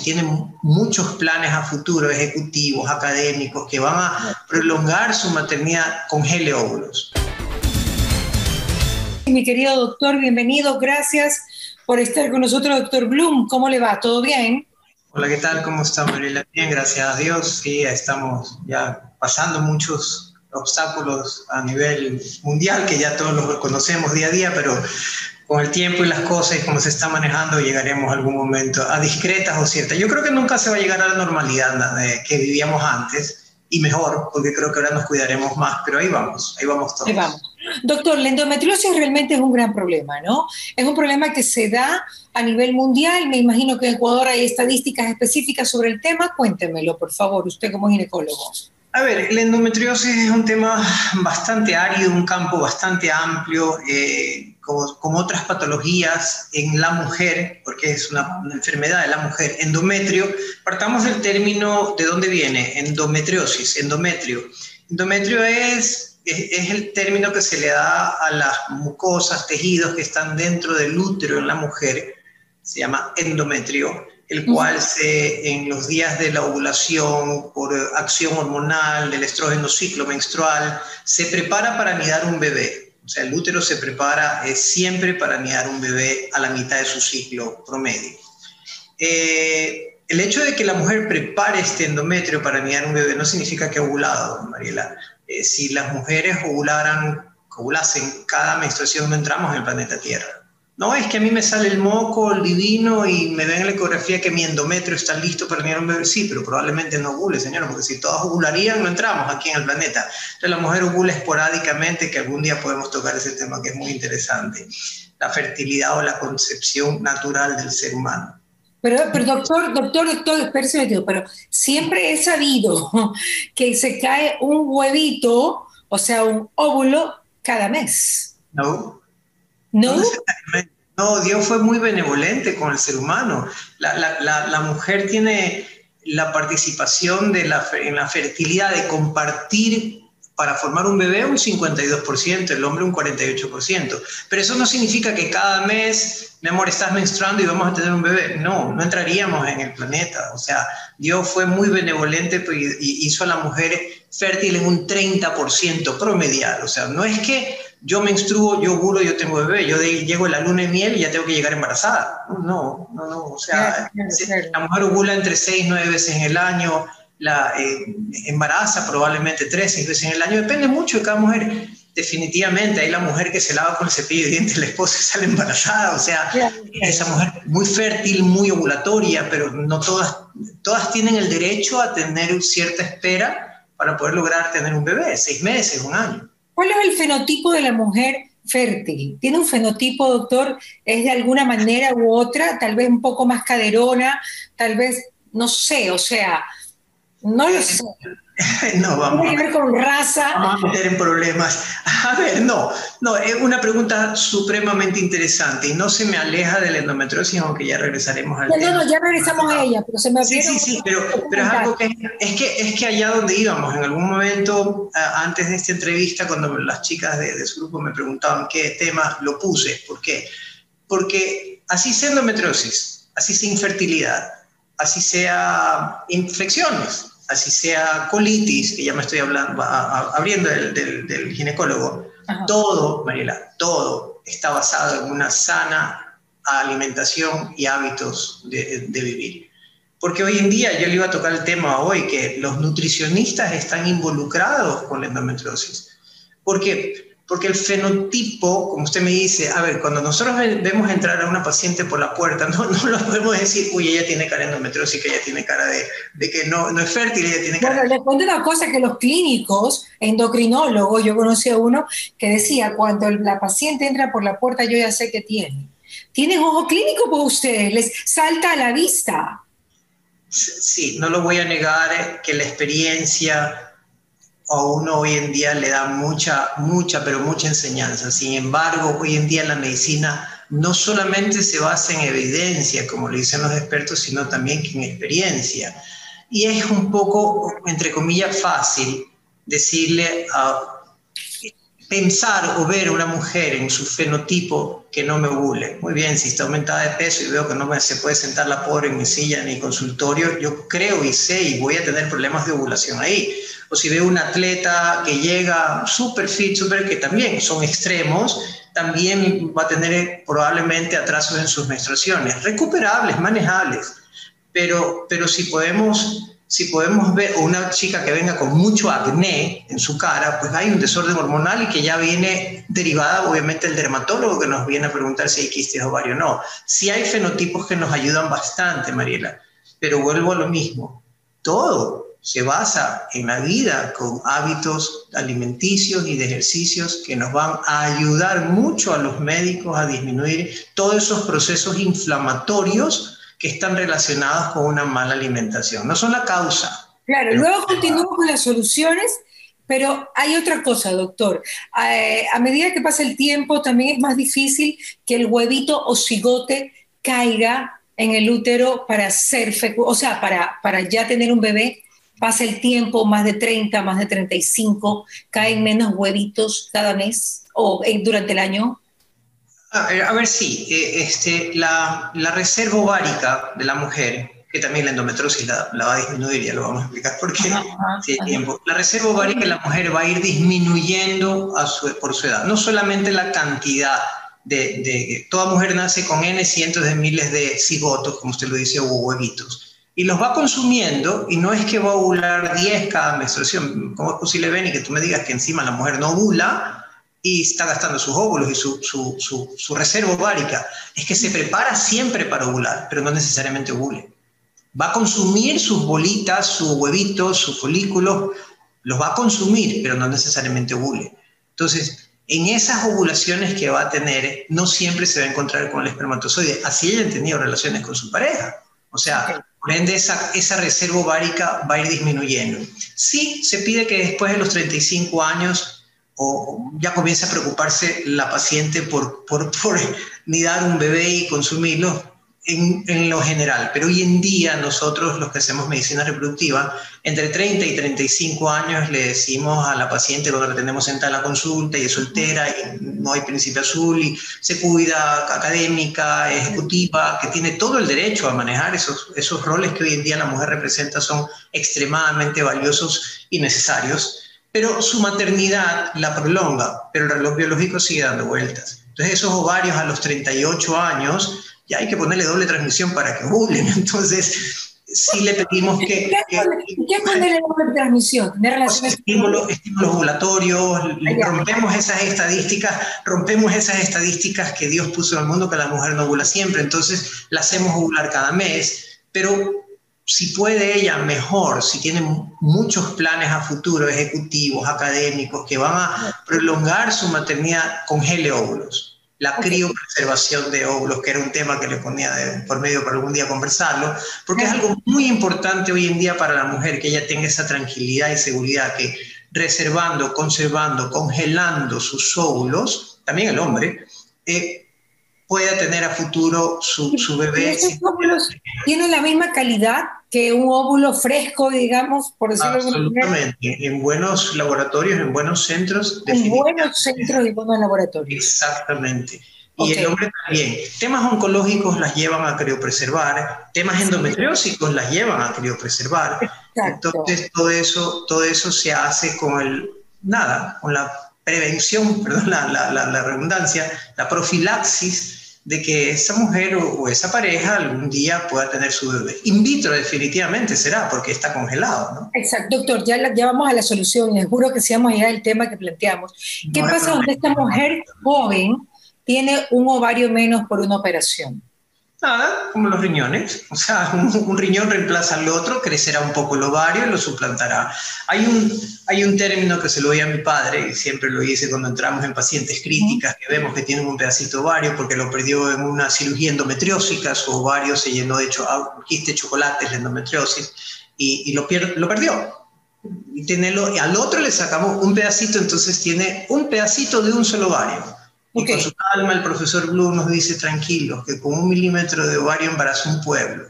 y tiene muchos planes a futuro, ejecutivos, académicos, que van a prolongar su maternidad, congele óvulos. Mi querido doctor, bienvenido, gracias por estar con nosotros, doctor Bloom. ¿Cómo le va? ¿Todo bien? Hola, ¿qué tal? ¿Cómo está, Mariela? Bien, gracias a Dios. Sí, estamos ya pasando muchos obstáculos a nivel mundial, que ya todos los conocemos día a día, pero con el tiempo y las cosas y cómo se está manejando, llegaremos algún momento a discretas o ciertas. Yo creo que nunca se va a llegar a la normalidad que vivíamos antes y mejor, porque creo que ahora nos cuidaremos más, pero ahí vamos, ahí vamos todos. Ahí vamos. Doctor, la endometriosis realmente es un gran problema, ¿no? Es un problema que se da a nivel mundial. Me imagino que en Ecuador hay estadísticas específicas sobre el tema. Cuéntemelo, por favor, usted como ginecólogo. A ver, la endometriosis es un tema bastante árido, un campo bastante amplio. Eh, como, otras patologías en la mujer, porque es una, enfermedad de la mujer, endometrio, partamos del término de dónde viene, endometriosis, endometrio. Endometrio es, es, el término que se le da a las mucosas, tejidos que están dentro del útero en la mujer, se llama endometrio, el cual se, en los días de la ovulación, por acción hormonal, del estrógeno ciclo menstrual, se prepara para anidar un bebé sea, el útero se prepara siempre para anidar un bebé a la mitad de su ciclo promedio. Eh, el hecho de que la mujer prepare este endometrio para anidar un bebé no significa que ha ovulado, Mariela. Eh, si las mujeres ovularan, ovulasen cada menstruación no entramos en el planeta Tierra. No, es que a mí me sale el moco, el divino, y me ven en la ecografía que mi endometrio está listo para tener un bebé. Sí, pero probablemente no ovule, señora, porque si todas ovularían, no entramos aquí en el planeta. Entonces, la mujer ovula esporádicamente, que algún día podemos tocar ese tema que es muy interesante. La fertilidad o la concepción natural del ser humano. Pero, pero doctor, doctor, doctor, espérese, pero siempre he sabido que se cae un huevito, o sea, un óvulo, cada mes. No, no. No, Dios fue muy benevolente con el ser humano. La, mujer tiene la participación de la, en la fertilidad de compartir para formar un bebé un 52%, el hombre un 48%. Pero eso no significa que cada mes, mi amor, estás menstruando y vamos a tener un bebé. No, no entraríamos en el planeta. O sea, Dios fue muy benevolente y hizo a la mujer fértil en un 30% promedial. O sea, no es que yo menstruo, yo ovulo, yo tengo bebé, yo llego a la luna de miel y ya tengo que llegar embarazada. No, no, no, o sea, la mujer ovula entre seis, nueve veces en el año, la eh, embaraza probablemente tres, seis veces en el año, depende mucho de cada mujer. Definitivamente, hay la mujer que se lava con el cepillo de dientes, la esposa sale embarazada, o sea, esa mujer muy fértil, muy ovulatoria, pero no todas, todas tienen el derecho a tener cierta espera para poder lograr tener un bebé, seis meses, un año. ¿Cuál es el fenotipo de la mujer fértil? ¿Tiene un fenotipo, doctor? ¿Es de alguna manera u otra? Tal vez un poco más caderona, tal vez, no sé, o sea, no lo sé. no, vamos a ver con raza. Vamos a meter en problemas. A ver, no, no, es una pregunta supremamente interesante y no se me aleja de la endometriosis, aunque ya regresaremos al no, tema. No, no, ya regresamos a ella, pero se me Sí, sí, sí, pero, pero es algo que es, que es que allá donde íbamos, en algún momento, antes de esta entrevista, cuando las chicas de, de su grupo me preguntaban qué tema lo puse, ¿por qué? Porque así sea endometriosis, así sea infertilidad, así sea infecciones, así sea colitis, que ya me estoy hablando, abriendo del, ginecólogo, todo, Mariela, todo está basado en una sana alimentación y hábitos de, de, vivir. Porque hoy en día, yo le iba a tocar el tema hoy, que los nutricionistas están involucrados con la endometriosis. Porque porque el fenotipo, como usted me dice, a ver, cuando nosotros vemos entrar a una paciente por la puerta, no, no lo podemos decir, uy, ella tiene cara endometriosis, que ella tiene cara de, de que no, no, es fértil, ella tiene cara Bueno, le cuento una cosa que los clínicos, endocrinólogos, yo conocí a uno que decía, cuando la paciente entra por la puerta, yo ya sé que tiene. ¿Tienen ojo clínico por ustedes? ¿Les salta a la vista? Sí, no lo voy a negar, eh, que la experiencia a uno hoy en día le da mucha, mucha, pero mucha enseñanza. Sin embargo, hoy en día la medicina no solamente se basa en evidencia, como le dicen los expertos, sino también en experiencia. Y es un poco, entre comillas, fácil decirle a... pensar o ver a una mujer en su fenotipo que no me ovule. Muy bien, si está aumentada de peso y veo que no me, se puede sentar la pobre en mi silla ni consultorio, yo creo y sé y voy a tener problemas de ovulación ahí. O si veo un atleta que llega súper fit, súper que también son extremos, también va a tener probablemente atrasos en sus menstruaciones, recuperables, manejables. Pero, pero si podemos si podemos ver una chica que venga con mucho acné en su cara, pues hay un desorden hormonal y que ya viene derivada obviamente del dermatólogo que nos viene a preguntar si hay quistes ovarios o no. Sí hay fenotipos que nos ayudan bastante, Mariela, pero vuelvo a lo mismo. Todo se basa en la vida con hábitos alimenticios y de ejercicios que nos van a ayudar mucho a los médicos a disminuir todos esos procesos inflamatorios que están relacionados con una mala alimentación. No son la causa. Claro, luego continuamos con las soluciones, pero hay otra cosa, doctor. Eh, a medida que pasa el tiempo, también es más difícil que el huevito o cigote caiga en el útero para ser o sea, para, para ya tener un bebé. Pasa el tiempo, más de 30, más de 35, caen menos huevitos cada mes o durante el año. A ver, a ver sí, eh, este, la, la, reserva ovárica de la mujer, que también la endometriosis la, la va a disminuir, ya lo vamos a explicar por qué, tiempo. La reserva ovárica de la mujer va a ir disminuyendo a su, por su edad, no solamente la cantidad de, de, toda mujer nace con N cientos de miles de cigotos, como usted lo dice, o huevitos, y los va consumiendo, y no es que va a ovular 10 cada menstruación, ¿cómo es posible, Benny, que tú me digas que encima la mujer no ovula? Y está gastando sus óvulos y su, su, su, reserva ovárica, es que se prepara siempre para ovular, pero no necesariamente ovule. Va a consumir sus bolitas, sus huevitos, sus folículos, los va a consumir, pero no necesariamente ovule. Entonces, en esas ovulaciones que va a tener, no siempre se va a encontrar con el espermatozoide, así hayan tenido relaciones con su pareja. O sea, por ende, esa, esa reserva ovárica va a ir disminuyendo. Sí, se pide que después de los 35 años o ya comienza a preocuparse la paciente por, por, por ni dar un bebé y consumirlo en, en, lo general. Pero hoy en día nosotros los que hacemos medicina reproductiva, entre 30 y 35 años le decimos a la paciente cuando la tenemos sentada en la consulta y es soltera y no hay principio azul y se cuida académica, ejecutiva, que tiene todo el derecho a manejar esos, esos roles que hoy en día la mujer representa son extremadamente valiosos y necesarios pero su maternidad la prolonga, pero el reloj biológico sigue dando vueltas. Entonces esos ovarios a los 38 años ya hay que ponerle doble transmisión para que ovulen. Entonces sí le pedimos que... ¿Qué, ¿qué ponerle doble transmisión? estímulos, estímulos ovulatorios, rompemos esas estadísticas, rompemos esas estadísticas que Dios puso en el mundo que la mujer no ovula siempre, entonces la hacemos ovular cada mes, pero si puede ella mejor, si tiene muchos planes a futuro, ejecutivos, académicos, que van a prolongar su maternidad, congele óvulos. La criopreservación de óvulos, que era un tema que le ponía por medio para algún día conversarlo, porque es algo muy importante hoy en día para la mujer, que ella tenga esa tranquilidad y seguridad que reservando, conservando, congelando sus óvulos, también el hombre, eh, pueda tener a futuro su, su bebé. ¿Esos óvulos tienen la misma calidad que un óvulo fresco, digamos, por decirlo Absolutamente, en buenos laboratorios, en buenos centros. En buenos centros y buenos laboratorios. Exactamente. Y el hombre también. Temas oncológicos las llevan a criopreservar, temas endometriósicos las llevan a criopreservar. Exacto. Entonces, todo eso, todo eso se hace con el, nada, con la prevención, perdón la, la, la redundancia, la profilaxis de que esa mujer o, esa pareja algún día pueda tener su bebé. In vitro definitivamente será, porque está congelado, ¿no? Exacto, doctor, ya, ya vamos a la solución, les juro que si vamos a llegar al tema que planteamos. ¿Qué pasa cuando esta mujer joven tiene un ovario menos por una operación? Nada, como los riñones. O sea, un, riñón reemplaza al otro, crecerá un poco el ovario y lo suplantará. Hay un, hay un término que se lo oí a mi padre, y siempre lo hice cuando entramos en pacientes críticas, que vemos que tienen un pedacito de ovario porque lo perdió en una cirugía endometriósica, su ovario se llenó de cho quiste chocolates, la endometriosis, y, y lo, lo perdió. Y tenerlo, al otro le sacamos un pedacito, entonces tiene un pedacito de un solo ovario y con su calma el profesor Blue nos dice tranquilos, que con un milímetro de ovario embaraza un pueblo.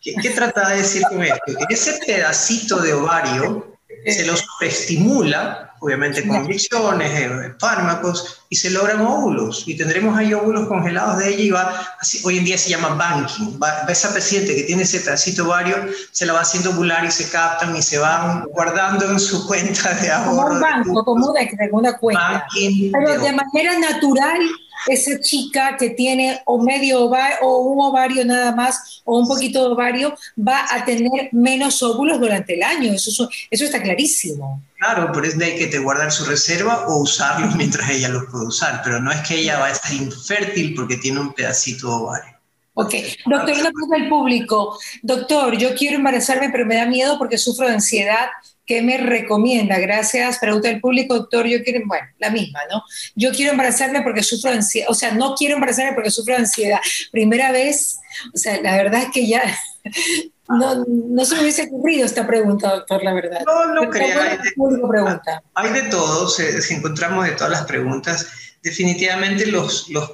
¿Qué, qué trata de decir con esto? ese pedacito de ovario se los estimula, obviamente con inyecciones, eh, fármacos, y se logran óvulos. Y tendremos ahí óvulos congelados de ella y va, así, hoy en día se llama banking. Va, esa paciente que tiene ese pedacito ovario, se la va haciendo ovular y se captan y se van guardando en su cuenta de ahorro. Como un banco, como una, cuenta. Pero de manera natural esa chica que tiene o medio ovario, o un ovario nada más o un poquito de ovario va a tener menos óvulos durante el año. Eso, eso está clarísimo. Claro, por eso hay que te guardar su reserva o usarlos mientras ella los puede usar, pero no es que ella va a estar infértil porque tiene un pedacito de ovario. Ok, doctor, una pregunta del público. Doctor, yo quiero embarazarme, pero me da miedo porque sufro de ansiedad ¿Qué me recomienda? Gracias. Pregunta del público, doctor, yo quiero, bueno, la misma, ¿no? Yo quiero embarazarme porque sufro de ansiedad, o sea, no quiero embarazarme porque sufro de ansiedad. Primera vez, o sea, la verdad es que ya no, no se me hubiese ocurrido esta pregunta, doctor, la verdad. No, no creo. Hay, pregunta. hay de todo, si encontramos de todas las preguntas. Definitivamente los, los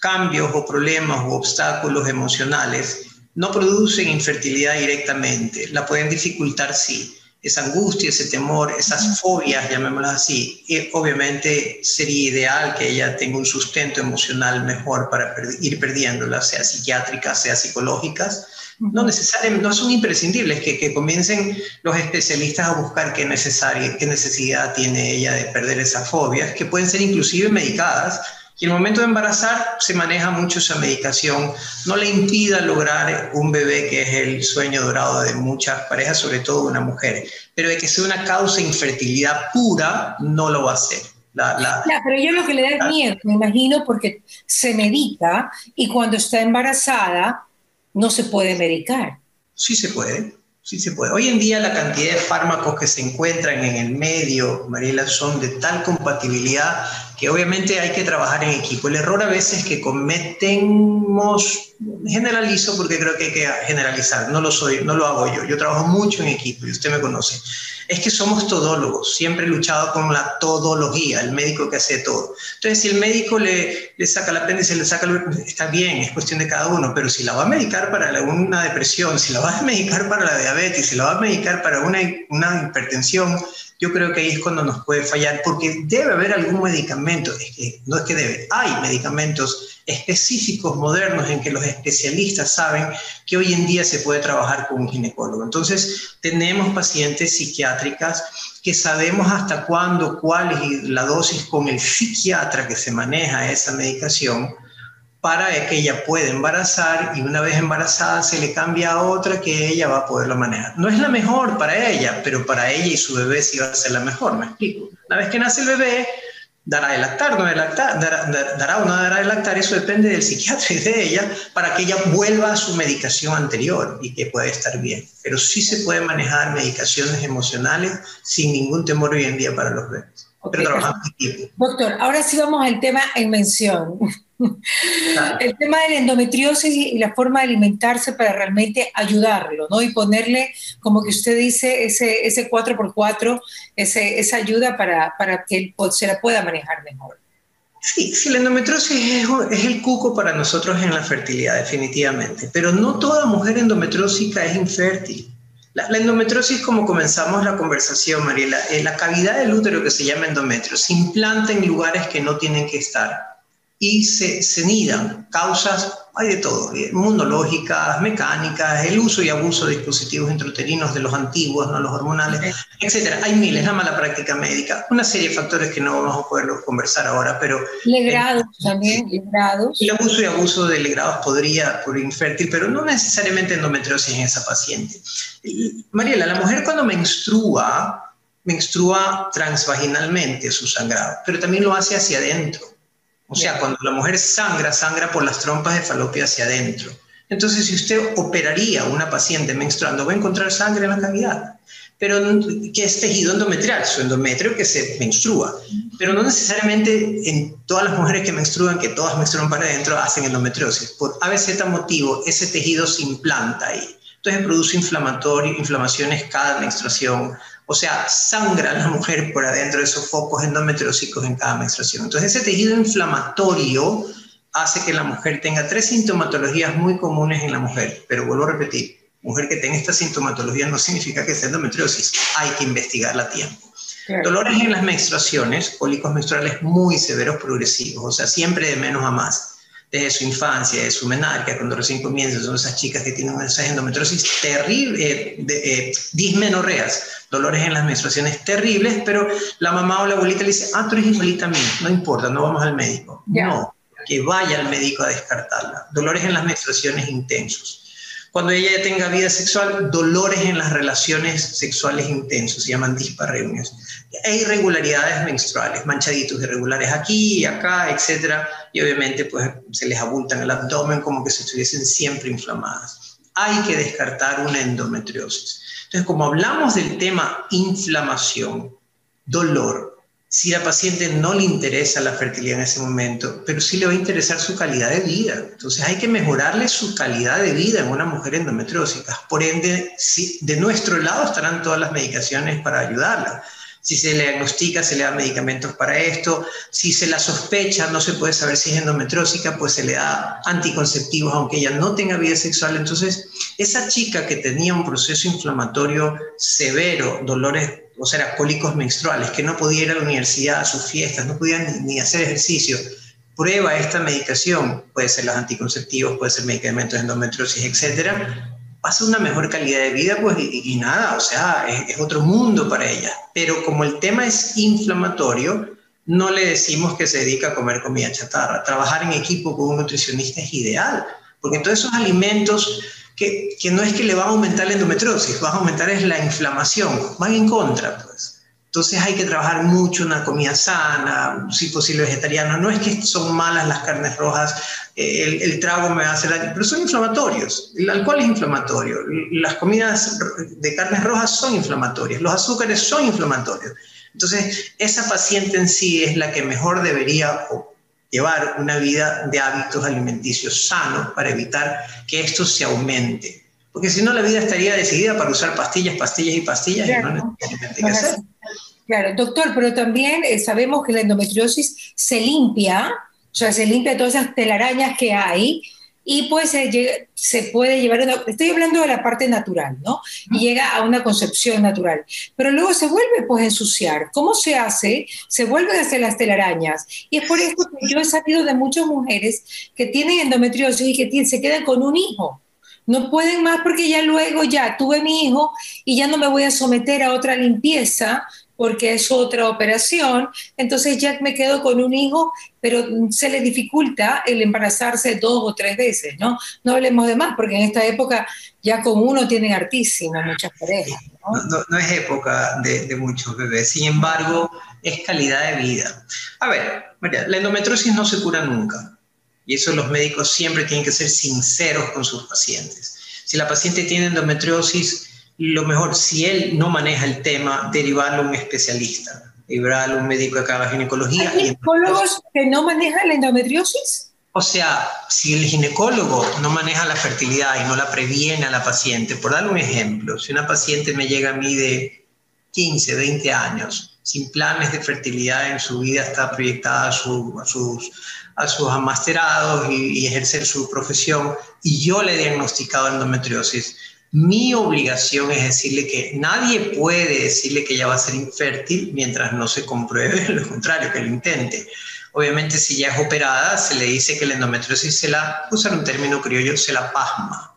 cambios o problemas o obstáculos emocionales no producen infertilidad directamente, la pueden dificultar sí esa angustia, ese temor, esas fobias, llamémoslas así, y obviamente sería ideal que ella tenga un sustento emocional mejor para ir perdiéndolas, sea psiquiátricas, sea psicológicas. No necesariamente, no son imprescindibles que, que comiencen los especialistas a buscar qué, necesaria, qué necesidad tiene ella de perder esas fobias, que pueden ser inclusive medicadas, y el momento de embarazar se maneja mucho esa medicación, no le impida lograr un bebé que es el sueño dorado de muchas parejas, sobre todo una mujer, pero de que sea una causa de infertilidad pura, no lo va a hacer. La, pero yo lo que le da miedo, me imagino, porque se medica y cuando está embarazada no se puede medicar. Sí se puede, sí se puede. Hoy en día la cantidad de fármacos que se encuentran en el medio, Mariela, son de tal compatibilidad que obviamente hay que trabajar en equipo. El error a veces que cometemos, generalizo porque creo que hay que generalizar, no lo soy, no lo hago yo, yo trabajo mucho en equipo y usted me conoce, es que somos todólogos, siempre he luchado con la todología, el médico que hace todo. Entonces, si el médico le, le saca el apéndice, le saca, está bien, es cuestión de cada uno, pero si la va a medicar para una depresión, si la va a medicar para la diabetes, si la va a medicar para una, una hipertensión, yo creo que ahí es cuando nos puede fallar, porque debe haber algún medicamento, es que, no es que debe, hay medicamentos específicos, modernos, en que los especialistas saben que hoy en día se puede trabajar con un ginecólogo. Entonces, tenemos pacientes psiquiátricas que sabemos hasta cuándo, cuál es la dosis con el psiquiatra que se maneja esa medicación para que ella pueda embarazar y una vez embarazada se le cambia a otra que ella va a poderlo manejar. No es la mejor para ella, pero para ella y su bebé sí va a ser la mejor, me explico. Una vez que nace el bebé, dará de lactar, no de lactar, dará, dará o no dará de lactar, eso depende del psiquiatra y de ella, para que ella vuelva a su medicación anterior y que pueda estar bien. Pero sí se puede manejar medicaciones emocionales sin ningún temor hoy en día para los bebés. Pero trabajamos en equipo. Doctor, ahora sí vamos al tema en mención. El tema de la endometriosis y la forma de alimentarse para realmente ayudarlo, ¿no? Y ponerle, como que usted dice, ese, ese 4x4, ese, esa ayuda para, para que se la pueda manejar mejor. Sí, sí, la endometriosis es, el cuco para nosotros en la fertilidad, definitivamente. Pero no toda mujer endometrósica es infértil. La, endometriosis, como comenzamos la conversación, Mariela, es la cavidad del útero que se llama endometrio se implanta en lugares que no tienen que estar y se, se nidan causas, hay de todo, inmunológicas, mecánicas, el uso y abuso de dispositivos intrauterinos de los antiguos, no los hormonales, etcétera. Hay miles, la mala práctica médica, una serie de factores que no vamos a poder conversar ahora, pero... Legrados también, legrados. El abuso y abuso de legrados podría, por infértil, pero no necesariamente endometriosis en esa paciente. Mariela, la mujer cuando menstrua, menstrua transvaginalmente su sangrado, pero también lo hace hacia adentro. O sea, cuando la mujer sangra, sangra por las trompas de falopio hacia adentro. Entonces, si usted operaría a una paciente menstruando, va a encontrar sangre en la cavidad, pero que es tejido endometrial, su endometrio que se menstrua. Pero no necesariamente en todas las mujeres que menstruan, que todas menstruan para adentro, hacen endometriosis. Por ABZ motivo, ese tejido se implanta ahí. Entonces produce inflamatorio, inflamaciones cada menstruación, o sea, sangra la mujer por adentro de esos focos endometriósicos en cada menstruación. Entonces, ese tejido inflamatorio hace que la mujer tenga tres sintomatologías muy comunes en la mujer, pero vuelvo a repetir, mujer que tenga esta sintomatología no significa que sea endometriosis, hay que investigarla a tiempo. Dolores en las menstruaciones, cólicos menstruales muy severos progresivos, o sea, siempre de menos a más desde su infancia, de su menarquia, cuando recién comienza, son esas chicas que tienen esas endometriosis terribles, eh, eh, dismenorreas, dolores en las menstruaciones terribles, pero la mamá o la abuelita le dice, ah, tú eres igualita a mí, no importa, no vamos al médico. No, que vaya al médico a descartarla. Dolores en las menstruaciones intensos. Cuando ella tenga vida sexual, dolores en las relaciones sexuales intensos, se llaman disparreunios. E irregularidades menstruales, manchaditos irregulares aquí acá, etcétera, y obviamente pues se les abultan el abdomen como que si estuviesen siempre inflamadas. Hay que descartar una endometriosis. Entonces, como hablamos del tema inflamación, dolor, si la paciente no le interesa la fertilidad en ese momento, pero sí le va a interesar su calidad de vida. Entonces hay que mejorarle su calidad de vida en una mujer endometriósica. Por ende, si de nuestro lado estarán todas las medicaciones para ayudarla. Si se le diagnostica, se le da medicamentos para esto. Si se la sospecha, no se puede saber si es endometriósica, pues se le da anticonceptivos aunque ella no tenga vida sexual. Entonces, esa chica que tenía un proceso inflamatorio severo, dolores o sea, cólicos menstruales, que no podía ir a la universidad, a sus fiestas, no podía ni, hacer ejercicio, prueba esta medicación, puede ser los anticonceptivos, puede ser medicamentos de endometriosis, etcétera, pasa una mejor calidad de vida, pues, y, nada, o sea, es, es, otro mundo para ella. Pero como el tema es inflamatorio, no le decimos que se dedica a comer comida chatarra. Trabajar en equipo con un nutricionista es ideal, porque todos esos alimentos que, no es que le va a aumentar la endometriosis, va a aumentar es la inflamación, van en contra, pues. Entonces hay que trabajar mucho una comida sana, si posible vegetariana. No es que son malas las carnes rojas, eh, el, el, trago me va a hacer daño, pero son inflamatorios. El alcohol es inflamatorio, las comidas de carnes rojas son inflamatorias, los azúcares son inflamatorios. Entonces, esa paciente en sí es la que mejor debería llevar una vida de hábitos alimenticios sanos para evitar que esto se aumente. Porque si no, la vida estaría decidida para usar pastillas, pastillas y pastillas y no necesariamente Claro, doctor, pero también eh, sabemos que la endometriosis se limpia, o sea, se limpia todas esas telarañas que hay y pues se, se puede llevar, estoy hablando de la parte natural, ¿no? Y llega a una concepción natural, pero luego se vuelve pues a ensuciar. ¿Cómo se hace? Se vuelven a hacer las telarañas. Y es por eso que yo he sabido de muchas mujeres que tienen endometriosis y que se quedan con un hijo. No pueden más porque ya luego ya tuve mi hijo y ya no me voy a someter a otra limpieza porque es otra operación, entonces ya me quedo con un hijo, pero se le dificulta el embarazarse dos o tres veces, ¿no? No hablemos de más, porque en esta época ya con uno tienen hartísimo muchas parejas. ¿no? No, es época de, de, muchos bebés, sin embargo, es calidad de vida. A ver, María, la endometriosis no se cura nunca, y eso los médicos siempre tienen que ser sinceros con sus pacientes. Si la paciente tiene endometriosis, lo mejor, si él no maneja el tema, derivarlo a un especialista, derivarlo a un médico de cada ginecología. ¿Hay ginecólogos que no manejan la endometriosis? O sea, si el ginecólogo no maneja la fertilidad y no la previene a la paciente, por dar un ejemplo, si una paciente me llega a mí de 15, 20 años, sin planes de fertilidad en su vida, está proyectada a, sus, a sus amasterados y, y ejercer su profesión, y yo le he diagnosticado endometriosis, mi obligación es decirle que nadie puede decirle que ella va a ser infértil mientras no se compruebe lo contrario, que lo intente. Obviamente, si ya es operada, se le dice que la endometriosis se la, usar un término criollo, se la pasma.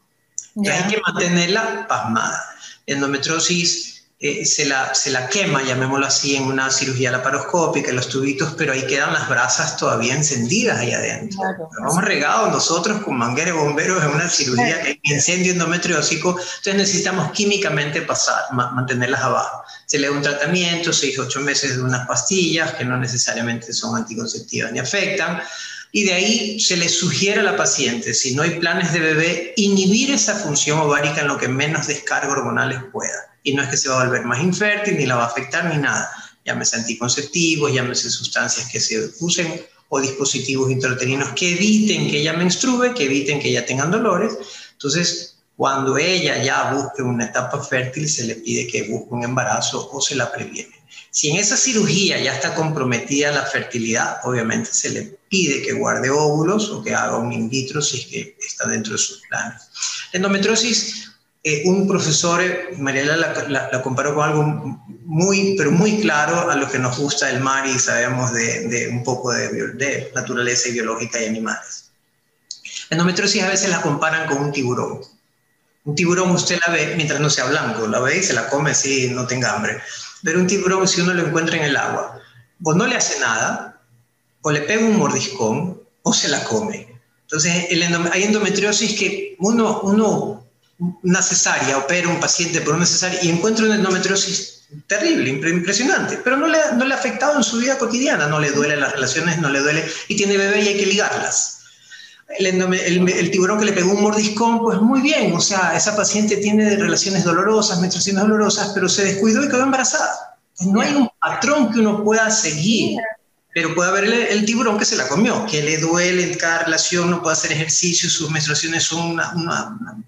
hay que mantenerla pasmada. Endometriosis eh, se, la, se la quema, llamémoslo así, en una cirugía laparoscópica, en los tubitos, pero ahí quedan las brasas todavía encendidas ahí adentro. vamos regados nosotros con manguera y bomberos en una cirugía que hay incendio endometriósico, entonces necesitamos químicamente pasar, mantenerlas abajo. Se le da un tratamiento, 6, 8 meses de unas pastillas que no necesariamente son anticonceptivas ni afectan. Y de ahí se le sugiere a la paciente, si no hay planes de bebé, inhibir esa función ovárica en lo que menos descarga hormonales pueda y no es que se va a volver más infértil, ni la va a afectar, ni nada. Llámese anticonceptivos, llámese sustancias que se usen o dispositivos intrauterinos que eviten que ella menstrue, que eviten que ella tenga dolores. Entonces, cuando ella ya busque una etapa fértil, se le pide que busque un embarazo o se la previene. Si en esa cirugía ya está comprometida la fertilidad, obviamente se le pide que guarde óvulos o que haga un in vitro si es que está dentro de sus planes. La endometriosis eh, un profesor, Mariela la, la, comparó con algo muy, pero muy claro a lo que nos gusta el mar y sabemos de, de un poco de, de, naturaleza biológica y animales. Endometriosis a veces la comparan con un tiburón. Un tiburón usted la ve mientras no sea blanco, la ve y se la come así, no tenga hambre. Pero un tiburón, si uno lo encuentra en el agua, o no le hace nada, o le pega un mordiscón, o se la come. Entonces, el hay endometriosis que uno, uno una cesárea, opera un paciente por una cesárea y encuentra una endometriosis terrible, impresionante, pero no le, no le ha afectado en su vida cotidiana, no le duele las relaciones, no le duele y tiene bebé y hay que ligarlas. El, el, tiburón que le pegó un mordiscón, pues muy bien, o sea, esa paciente tiene relaciones dolorosas, menstruaciones dolorosas, pero se descuidó y quedó embarazada. No hay un patrón que uno pueda seguir pero puede haber el, tiburón que se la comió, que le duele en cada relación, no puede hacer ejercicio, sus menstruaciones son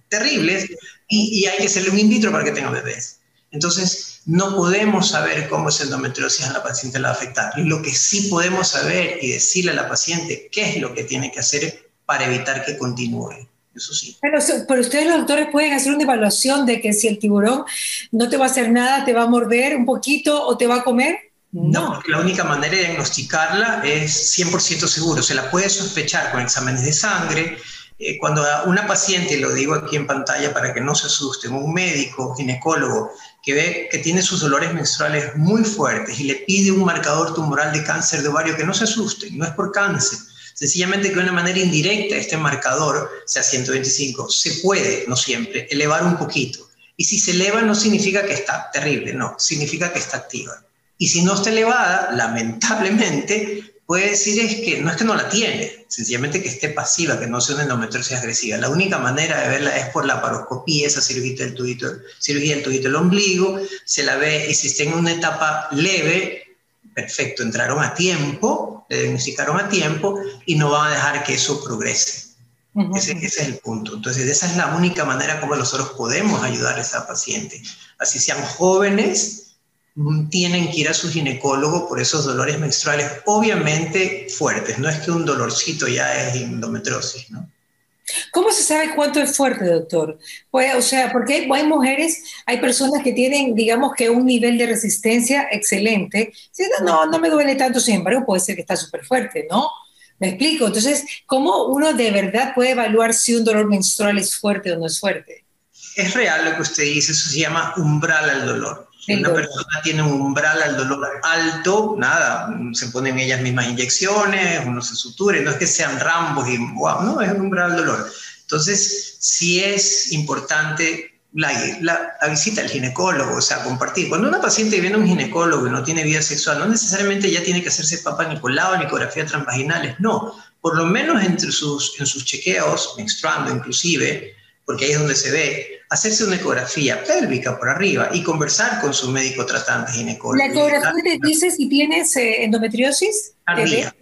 terribles y, hay que hacerle un in vitro para que tenga bebés. Entonces, no podemos saber cómo es endometriosis a la paciente la va a afectar. Lo que sí podemos saber y decirle a la paciente qué es lo que tiene que hacer para evitar que continúe. Eso sí. Pero, ustedes los doctores pueden hacer una evaluación de que si el tiburón no te va a hacer nada, te va a morder un poquito o te va a comer. No, porque la única manera de diagnosticarla es 100% seguro. Se la puede sospechar con exámenes de sangre. Eh, cuando una paciente, lo digo aquí en pantalla para que no se asusten, un médico, ginecólogo, que ve que tiene sus dolores menstruales muy fuertes y le pide un marcador tumoral de cáncer de ovario, que no se asuste, no es por cáncer. Sencillamente que de una manera indirecta este marcador, sea 125, se puede, no siempre, elevar un poquito. Y si se eleva no significa que está terrible, no, significa que está activa. Y si no está elevada, lamentablemente, puede decir es que no es que no la tiene, sencillamente que esté pasiva, que no sea una endometriosis agresiva. La única manera de verla es por la paroscopía, esa cirugía del tubito, cirugía del tubito del ombligo, se la ve y si está en una etapa leve, perfecto, entraron a tiempo, le diagnosticaron a tiempo y no van a dejar que eso progrese. ese, ese, es el punto. Entonces, esa es la única manera como nosotros podemos ayudar a esa paciente. Así sean jóvenes, tienen que ir a su ginecólogo por esos dolores menstruales, obviamente fuertes. No es que un dolorcito ya es endometriosis, ¿no? ¿Cómo se sabe cuánto es fuerte, doctor? Pues, o sea, porque hay, mujeres, hay personas que tienen, digamos que un nivel de resistencia excelente. No, no me duele tanto, sin embargo, puede ser que está súper fuerte, ¿no? Me explico. Entonces, ¿cómo uno de verdad puede evaluar si un dolor menstrual es fuerte o no es fuerte? Es real lo que usted dice, eso se llama umbral al dolor. Una persona tiene un umbral al dolor alto, nada, se ponen ellas mismas inyecciones, uno se suture, no es que sean rambos y wow, no, es un umbral al dolor. Entonces, sí es importante la, la, visita al ginecólogo, o sea, compartir. Cuando una paciente viene a un ginecólogo y no tiene vida sexual, no necesariamente ya tiene que hacerse Nicolau ni ecografía transvaginales, no. Por lo menos entre sus, en sus chequeos, menstruando inclusive, porque ahí es donde se ve, hacerse una ecografía pélvica por arriba y conversar con su médico tratante ginecólogo. ¿La ecografía te dice si tienes eh, endometriosis? Tardía,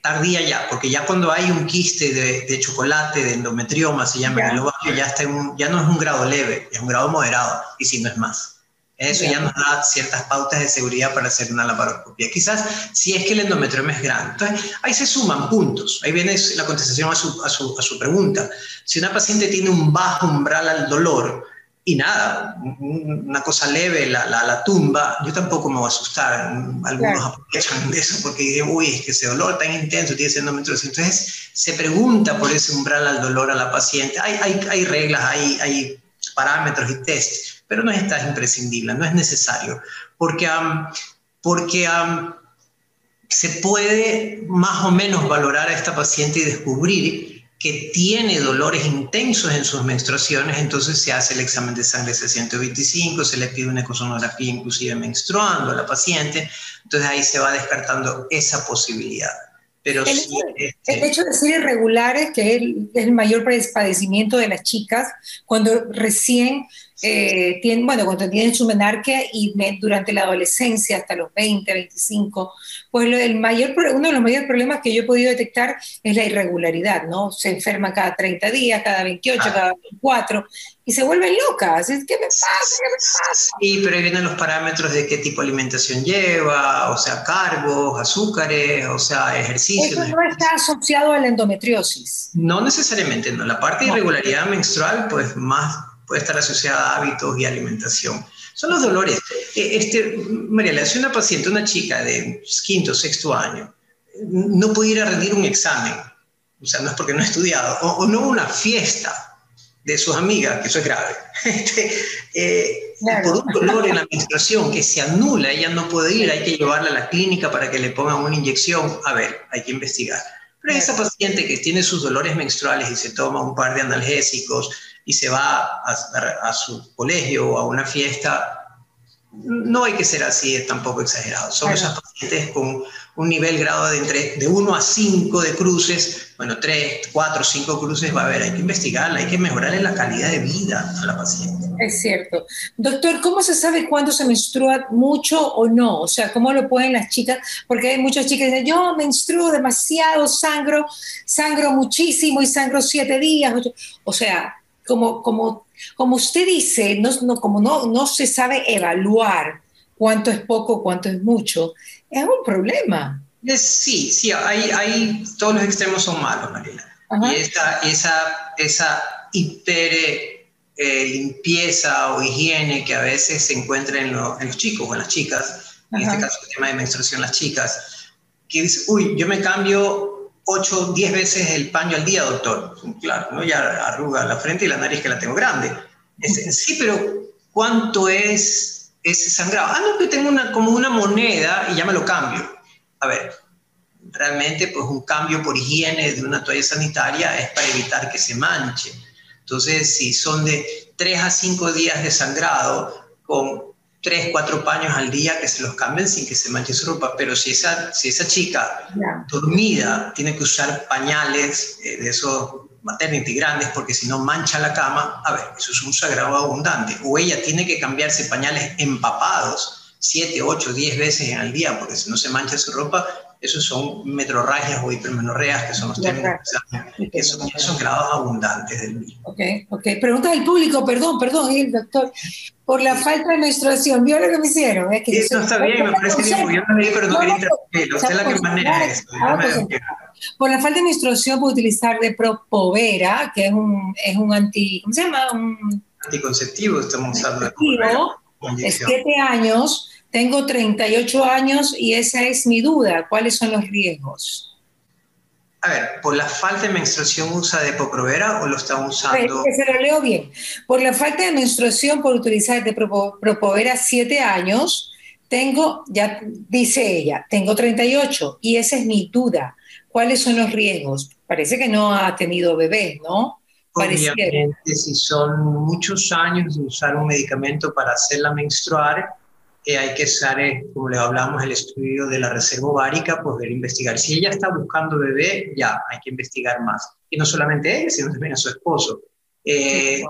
tardía ya, porque ya cuando hay un quiste de, chocolate, de endometrioma, se llama en el ovario, ya, está ya no es un grado leve, es un grado moderado, y si no es más. Eso ya nos da ciertas pautas de seguridad para hacer una laparoscopia. Quizás si es que el endometrioma es grande. Entonces, ahí se suman puntos. Ahí viene la contestación a su, a su, a su pregunta. Si una paciente tiene un bajo umbral al dolor y nada, una cosa leve, la, la, la tumba, yo tampoco me voy a asustar. Algunos aprovechan de eso porque dicen, uy, es que ese dolor tan intenso tiene ese endometriosis. Entonces, se pregunta por ese umbral al dolor a la paciente. Hay, hay, hay reglas, hay, hay parámetros y test pero no es tan imprescindible, no es necesario, porque, porque se puede más o menos valorar a esta paciente y descubrir que tiene dolores intensos en sus menstruaciones, entonces se hace el examen de sangre C125, se le pide una ecosonografía inclusive menstruando a la paciente, entonces ahí se va descartando esa posibilidad. Pero el, este hecho, de ser irregulares, que es el mayor padecimiento de las chicas, cuando recién eh, tienen, bueno, cuando tienen su menarquia y durante la adolescencia, hasta los 20, 25, pues el mayor, uno de los mayores problemas que yo he podido detectar es la irregularidad, ¿no? Se enferma cada 30 días, cada 28, ah. cada 24, y se vuelven locas. ¿Qué me pasa? ¿Qué me pasa? Sí, pero ahí vienen los parámetros de qué tipo de alimentación lleva, o sea, cargos, azúcares, o sea, ejercicio. Eso no está asociado a la endometriosis. No necesariamente, no. La parte de irregularidad menstrual, pues más puede estar asociada a hábitos y alimentación. Son los dolores. E, este, María, le hace una paciente, una chica de quinto, sexto año, no puede ir a rendir un examen, o sea, no es porque no ha estudiado, o, no una fiesta de sus amigas, que eso es grave. Este, eh, por un dolor en la menstruación que se anula, ella no puede ir, hay que llevarla a la clínica para que le pongan una inyección. A ver, hay que investigar. Pero esa paciente que tiene sus dolores menstruales y se toma un par de analgésicos y se va a, su colegio o a una fiesta, no hay que ser así, es tampoco exagerado. Son esas pacientes con un nivel grado de entre de 1 a 5 de cruces, bueno, 3, 4, 5 cruces va a haber, hay que investigarla, hay que mejorarle la calidad de vida a la paciente. Es cierto. Doctor, ¿cómo se sabe cuándo se menstrua mucho o no? O sea, ¿cómo lo pueden las chicas? Porque hay muchas chicas que dicen, yo menstruo demasiado, sangro, sangro muchísimo y sangro siete días. O sea, como, como, como usted dice, no, no, como no, no se sabe evaluar cuánto es poco, cuánto es mucho, es un problema. sí, sí, hay, hay, todos los extremos son malos, Mariela. Y esa, esa, esa hiper eh, limpieza o higiene que a veces se encuentra en, los chicos o en las chicas, en este caso el tema de menstruación, las chicas, que dice, uy, yo me cambio 8, 10 veces el paño al día, doctor. Claro, ¿no? ya arruga la frente y la nariz que la tengo grande. sí, pero ¿cuánto es ese sangrado. Ah, no, que tengo una, como una moneda y ya me lo cambio. A ver, realmente pues un cambio por higiene de una toalla sanitaria es para evitar que se manche. Entonces, si son de 3 a 5 días de sangrado, con 3, 4 paños al día que se los cambien sin que se manche su ropa. Pero si esa, si esa chica dormida tiene que usar pañales eh, de esos maternity grandes porque si no mancha la cama, a ver, eso es un sagrado abundante. O ella tiene que cambiarse pañales empapados 7, 8, 10 veces al día porque si no se mancha su ropa, esos son metrorragias o hipermenorreas, que son los términos que son, son, grados abundantes del mismo. Ok, ok. Pregunta del público, perdón, perdón, el doctor. Por la falta de menstruación, ¿vio lo que me hicieron? Es que eso está bien, me parece bien, yo no leí, pero no, quería interrumpir. Usted es la que maneja eso. Ah, pues, por la falta de menstruación puedo utilizar de propovera, que es un, es un anti, ¿cómo se llama? Un anticonceptivo, estamos hablando de siete años, tengo 38 años y esa es mi duda. ¿Cuáles son los riesgos? A ver, ¿por la falta de menstruación usa de Proprovera o lo está usando? que se lo leo bien. Por la falta de menstruación, por utilizar de Proprovera siete años, tengo, ya dice ella, tengo 38 y esa es mi duda. ¿Cuáles son los riesgos? Parece que no ha tenido bebé, ¿no? Obviamente, si son muchos años de usar un medicamento para hacerla menstruar, eh, hay que usar, eh, como le hablamos, el estudio de la reserva ovárica, poder investigar. Si ella está buscando bebé, ya, hay que investigar más. Y no solamente ella, sino también a su esposo. Eh,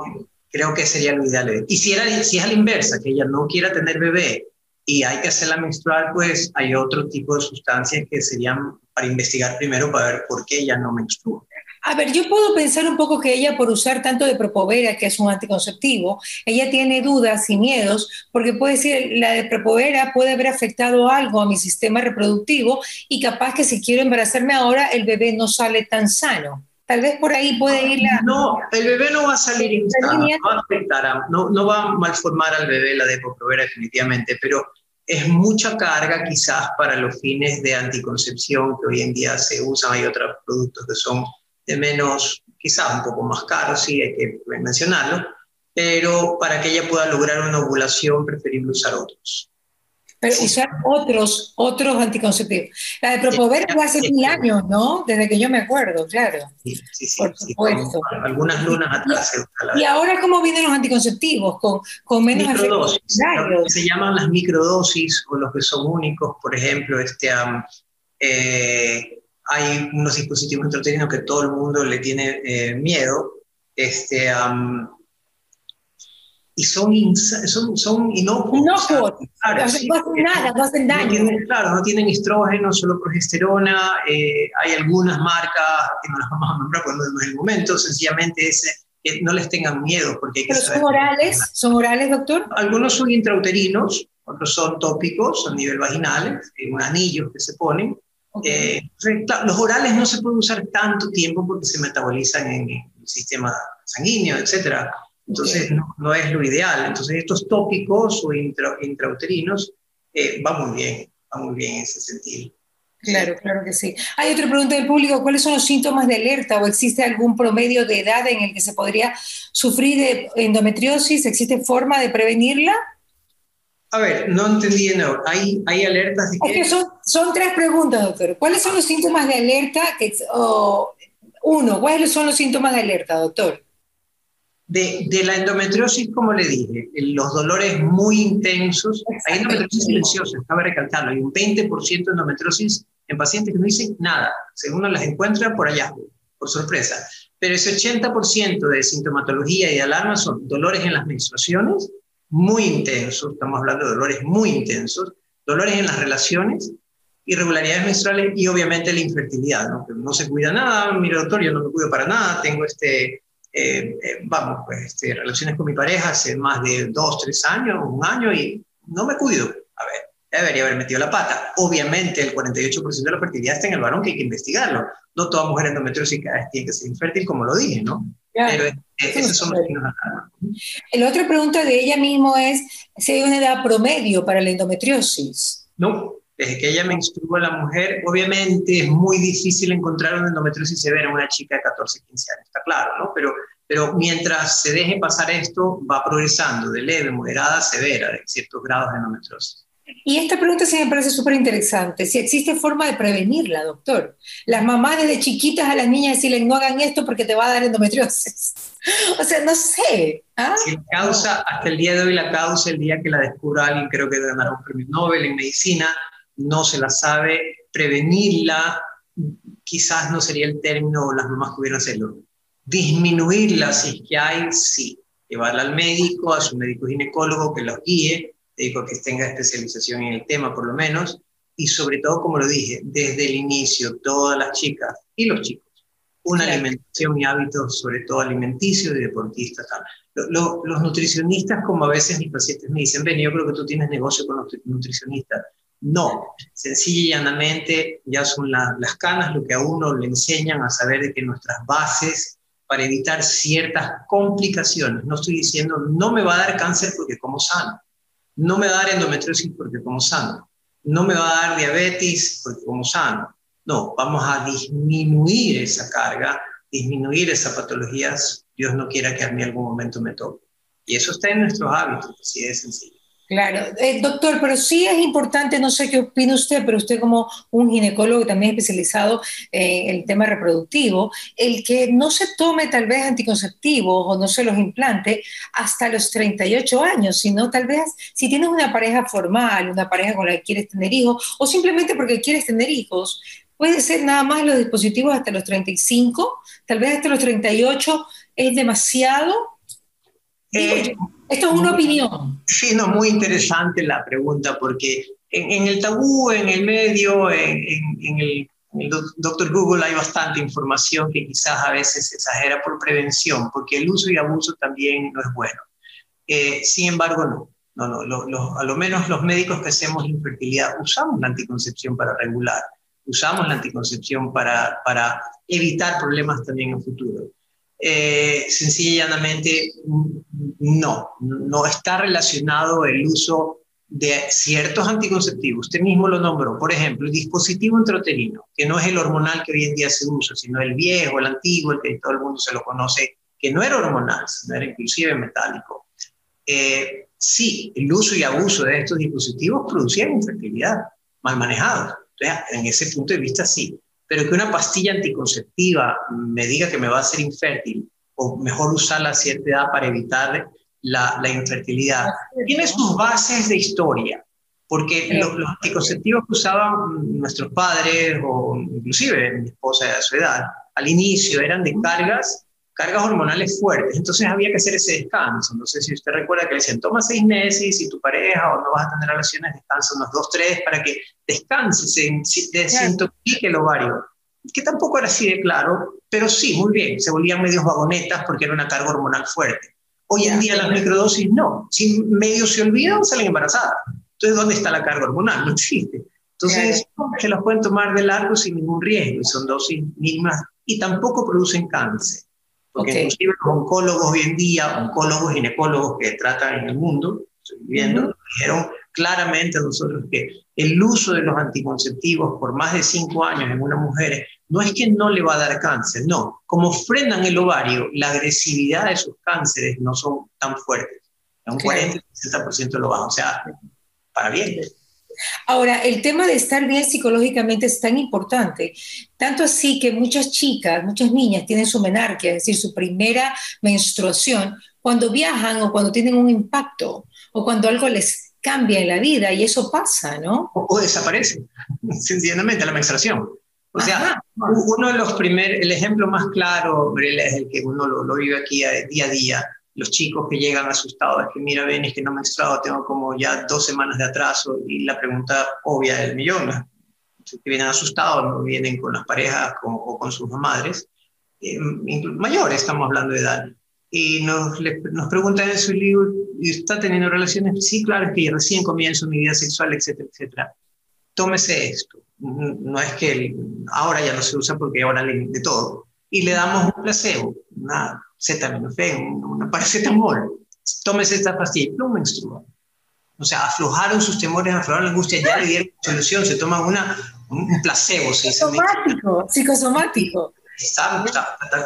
creo que sería lo ideal. Y si, era, si es a la inversa, que ella no quiera tener bebé y hay que hacerla menstruar, pues hay otro tipo de sustancias que serían para investigar primero para ver por qué ella no menstrua. A ver, yo puedo pensar un poco que ella, por usar tanto de Propovera, que es un anticonceptivo, ella tiene dudas y miedos, porque puede decir, la de Propovera puede haber afectado algo a mi sistema reproductivo y capaz que si quiero embarazarme ahora, el bebé no sale tan sano. Tal vez por ahí puede ir la... No, el bebé no va a salir insano, no va a afectar, no, no va a malformar al bebé la de Propovera definitivamente, pero es mucha carga quizás para los fines de anticoncepción que hoy en día se usan. Hay otros productos que son de menos, quizás un poco más caros, sí, hay que mencionarlo, pero para que ella pueda lograr una ovulación, preferible usar otros. Pero usar otros, otros anticonceptivos. La de Propover fue hace mil años, ¿no? Desde que yo me acuerdo, claro. Sí, sí, sí. Por supuesto. algunas lunas atrás. ¿Y, ahora cómo vienen los anticonceptivos? Con, con menos microdosis. Se llaman las microdosis o los que son únicos, por ejemplo, este, eh, hay unos dispositivos intrauterinos que todo el mundo le tiene eh, miedo. Este, y son, son, son inocuos. Inocuos, no hacen nada, no hacen daño. claro, no tienen estrógeno, solo progesterona. Eh, hay algunas marcas que no las vamos a nombrar porque no es el momento, sencillamente ese, que no les tengan miedo. Porque hay ¿Pero son orales? ¿Son orales, doctor? Algunos son intrauterinos, otros son tópicos a nivel vaginal, un anillos que se ponen. Eh, los orales no se pueden usar tanto tiempo porque se metabolizan en el sistema sanguíneo, etcétera Entonces no, es lo ideal. Entonces estos tópicos o intrauterinos eh, van muy bien, va muy bien en ese sentido. Claro, claro que sí. Hay otra pregunta del público, ¿cuáles son los síntomas de alerta o existe algún promedio de edad en el que se podría sufrir de endometriosis? ¿Existe forma de prevenirla? A ver, no entendí, no. ¿Hay, hay alertas? De que... son, son, tres preguntas, doctor. ¿Cuáles son los síntomas de alerta? Que, uno, ¿cuáles son los síntomas de alerta, doctor? De, de, la endometriosis, como le dije, los dolores muy intensos. Hay endometriosis silenciosa, estaba recalcando. Hay un 20% de endometriosis en pacientes que no dicen nada. Según uno las encuentra por allá, por sorpresa. Pero ese 80% de sintomatología y de alarma son dolores en las menstruaciones, muy intensos, estamos hablando de dolores muy intensos, dolores en las relaciones, irregularidades menstruales y obviamente la infertilidad, ¿no? no se cuida nada, mire doctor, yo no me cuido para nada, tengo este, eh, eh, vamos, pues, este, relaciones con mi pareja hace más de dos, tres años, un año y no me cuido. A ver, debería haber metido la pata. Obviamente el 48% de la fertilidad está en el varón que hay que investigarlo. No toda mujer endometriósica tiene que ser infértil, como lo dije, ¿no? Pero eh, esos son los La otra pregunta de ella mismo es si hay una edad promedio para la endometriosis. No, desde que ella menstrua la mujer, obviamente es muy difícil encontrar una endometriosis severa en una chica de 14, 15 años, está claro, ¿no? Pero, pero mientras se deje pasar esto, va progresando de leve, moderada, severa, de ciertos grados de endometriosis. Y esta pregunta sí me parece súper interesante. Si existe forma de prevenirla, doctor. Las mamás desde chiquitas a las niñas decirles no hagan esto porque te va a dar endometriosis. O sea, no sé. ¿ah? Si la causa, hasta el día de hoy, la causa, el día que la descubra alguien, creo que ganará un premio Nobel en medicina, no se la sabe. Prevenirla, quizás no sería el término, las mamás pudieran hacerlo. Disminuirla, si es que hay, sí. Llevarla al médico, a su médico ginecólogo que los guíe digo que tenga especialización en el tema por lo menos, y sobre todo, como lo dije, desde el inicio, todas las chicas y los chicos, una alimentación y hábitos, sobre todo alimenticios y deportistas. los nutricionistas, como a veces mis pacientes me dicen, ven, yo creo que tú tienes negocio con los nutricionistas. No, sencilla y llanamente ya son las canas lo que a uno le enseñan a saber de que nuestras bases para evitar ciertas complicaciones, no estoy diciendo no me va a dar cáncer porque como sano, no me va a dar endometriosis porque como sano. No me va a dar diabetes porque como sano. No, vamos a disminuir esa carga, disminuir esas patologías. Dios no quiera que a mí algún momento me toque. Y eso está en nuestros hábitos, así de sencillo. Claro, eh, doctor, pero sí es importante, no sé qué opina usted, pero usted como un ginecólogo también especializado en el tema reproductivo, el que no se tome tal vez anticonceptivos o no se los implante hasta los 38 años, sino tal vez si tienes una pareja formal, una pareja con la que quieres tener hijos o simplemente porque quieres tener hijos, puede ser nada más los dispositivos hasta los 35, tal vez hasta los 38 es demasiado. Eh, esto es una opinión. Sí, no, muy interesante la pregunta porque en, el tabú, en el medio, en, el, doctor Google hay bastante información que quizás a veces se exagera por prevención, porque el uso y abuso también no es bueno. Eh, sin embargo, no. No, no, a lo menos los médicos que hacemos infertilidad usamos la anticoncepción para regular, usamos la anticoncepción para, para evitar problemas también en el futuro. Eh, sencilla y llanamente no, no está relacionado el uso de ciertos anticonceptivos. Usted mismo lo nombró, por ejemplo, el dispositivo intrauterino, que no es el hormonal que hoy en día se usa, sino el viejo, el antiguo, el que todo el mundo se lo conoce, que no era hormonal, sino era inclusive metálico. Eh, sí, el uso y abuso de estos dispositivos producían infertilidad mal manejados. en ese punto de vista sí pero que una pastilla anticonceptiva me diga que me va a hacer infértil, o mejor usarla a cierta edad para evitar la, la infertilidad, tiene sus bases de historia, porque los, anticonceptivos que usaban nuestros padres, o inclusive mi esposa de su edad, al inicio eran de cargas cargas hormonales fuertes, entonces había que hacer ese descanso. No sé si usted recuerda que le decían, toma seis meses y tu pareja o no vas a tener relaciones, descansa unos dos, tres para que descanse, se, desintoxique el ovario. Que tampoco era así de claro, pero sí, muy bien, se volvían medios vagonetas porque era una carga hormonal fuerte. Hoy en día las microdosis no, si medio se olvidan, salen embarazadas. Entonces, ¿dónde está la carga hormonal? No existe. Entonces, se las pueden tomar de largo sin ningún riesgo, y son dosis mínimas y tampoco producen cáncer Porque inclusive los oncólogos hoy en día, oncólogos, ginecólogos que tratan en el mundo, estoy viendo, dijeron claramente a nosotros que el uso de los anticonceptivos por más de cinco años en una mujer no es que no le va a dar cáncer, no. Como frenan el ovario, la agresividad de sus cánceres no son tan fuertes. Un 40-60% lo bajan, o sea, para bien. Ahora, el tema de estar bien psicológicamente es tan importante, tanto así que muchas chicas, muchas niñas tienen su menarquia, es decir, su primera menstruación, cuando viajan o cuando tienen un impacto o cuando algo les cambia en la vida y eso pasa, ¿no? O, desaparece, sencillamente la menstruación. O sea, uno de los primeros, el ejemplo más claro, es el que uno lo, lo vive aquí día a día los chicos que llegan asustados, es que mira, ven, es que no me he menstruado, tengo como ya dos semanas de atraso, y la pregunta obvia del millón, que vienen asustados, no vienen con las parejas o con sus madres, eh, mayores, estamos hablando de edad, y nos, nos preguntan eso y digo, ¿está teniendo relaciones? Sí, claro, es que recién comienzo mi vida sexual, etcétera, etcétera. Tómese esto. No es que ahora ya no se usa porque ahora le de todo. Y le damos un placebo, una acetaminofén, una paracetamol, tómese esta pastilla, no menstrua. O sea, aflojaron sus temores, aflojaron la angustia, ya le dieron solución, se toman una, un placebo. Psicosomático, psicosomático. Está,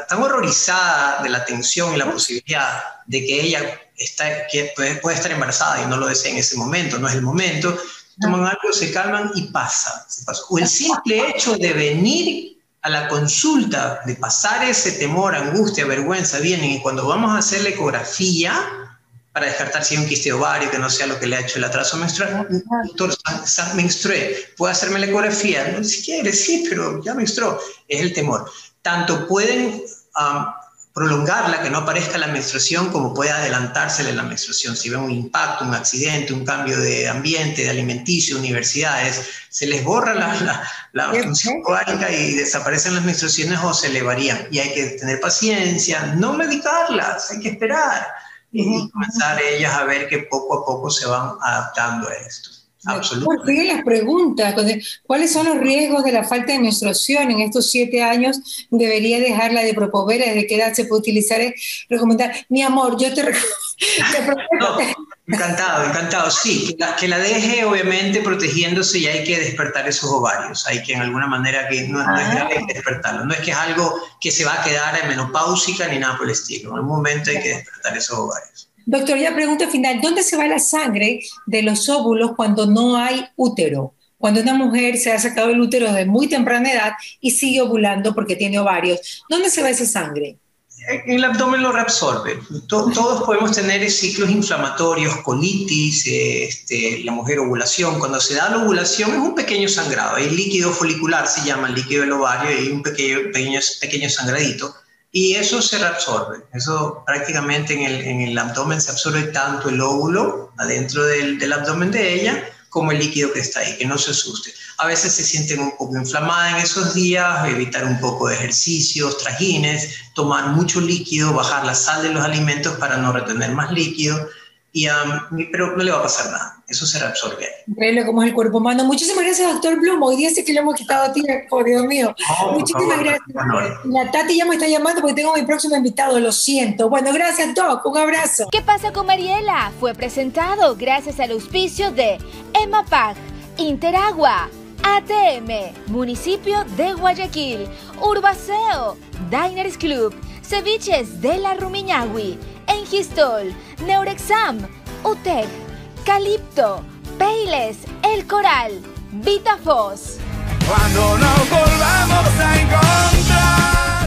tan horrorizada de la tensión y la posibilidad de que ella está, que puede, puede, estar embarazada y no lo desea en ese momento, no es el momento, toman algo, se calman y pasa, se pasa. O el simple hecho de venir a la consulta, de pasar ese temor, angustia, vergüenza, vienen y cuando vamos a hacer la ecografía para descartar si hay un quiste ovario que no sea lo que le ha hecho el atraso menstrual, doctor, menstrué, ¿puede hacerme la ecografía? No, si quiere, sí, pero ya menstruó. Es el temor. Tanto pueden prolongarla, que no aparezca la menstruación, como puede adelantársele la menstruación. Si ve un impacto, un accidente, un cambio de ambiente, de alimenticio, universidades, se les borra la, la, función ovárica y desaparecen las menstruaciones o se elevarían. Y hay que tener paciencia, no medicarlas, hay que esperar y comenzar ellas a ver que poco a poco se van adaptando a esto. Absolutamente. las preguntas, ¿cuáles son los riesgos de la falta de menstruación en estos siete años? ¿Debería dejarla de propovera? ¿Desde qué edad se puede utilizar? Recomendar, mi amor, yo te, recomiendo. encantado, encantado. Sí, que la, deje obviamente protegiéndose y hay que despertar esos ovarios. Hay que en alguna manera, que no, es ah. grave despertarlo. No es que es algo que se va a quedar en menopáusica ni nada por el estilo. En algún momento hay que despertar esos ovarios. Doctor, ya pregunta final, ¿dónde se va la sangre de los óvulos cuando no hay útero? Cuando una mujer se ha sacado el útero desde muy temprana edad y sigue ovulando porque tiene ovarios, ¿dónde se va esa sangre? El abdomen lo reabsorbe. Todos podemos tener ciclos inflamatorios, colitis, este, la mujer ovulación. Cuando se da la ovulación es un pequeño sangrado. Hay líquido folicular, se llama el líquido del ovario, y hay un pequeño, pequeño, pequeño sangradito y eso se reabsorbe. Eso prácticamente en el, en el abdomen se absorbe tanto el óvulo adentro del, del, abdomen de ella como el líquido que está ahí, que no se asuste. A veces se sienten un poco inflamadas en esos días, evitar un poco de ejercicios, trajines, tomar mucho líquido, bajar la sal de los alimentos para no retener más líquido y, pero no le va a pasar nada, eso se reabsorbe. Increíble cómo es el cuerpo humano. Muchísimas gracias, doctor Blum. Hoy día sí que le hemos quitado a ti, por Dios mío. Muchísimas gracias. La Tati ya me está llamando porque tengo mi próximo invitado, lo siento. Bueno, gracias, Doc. Un abrazo. ¿Qué pasa con Mariela? Fue presentado gracias al auspicio de EMAPAC, Interagua, ATM, Municipio de Guayaquil, Urbaceo, Diners Club, Ceviches de la Rumiñahui, Engistol, Neurexam, UTEC, Calipto, Peiles, El Coral, Vitafos. Cuando nos volvamos a encontrar.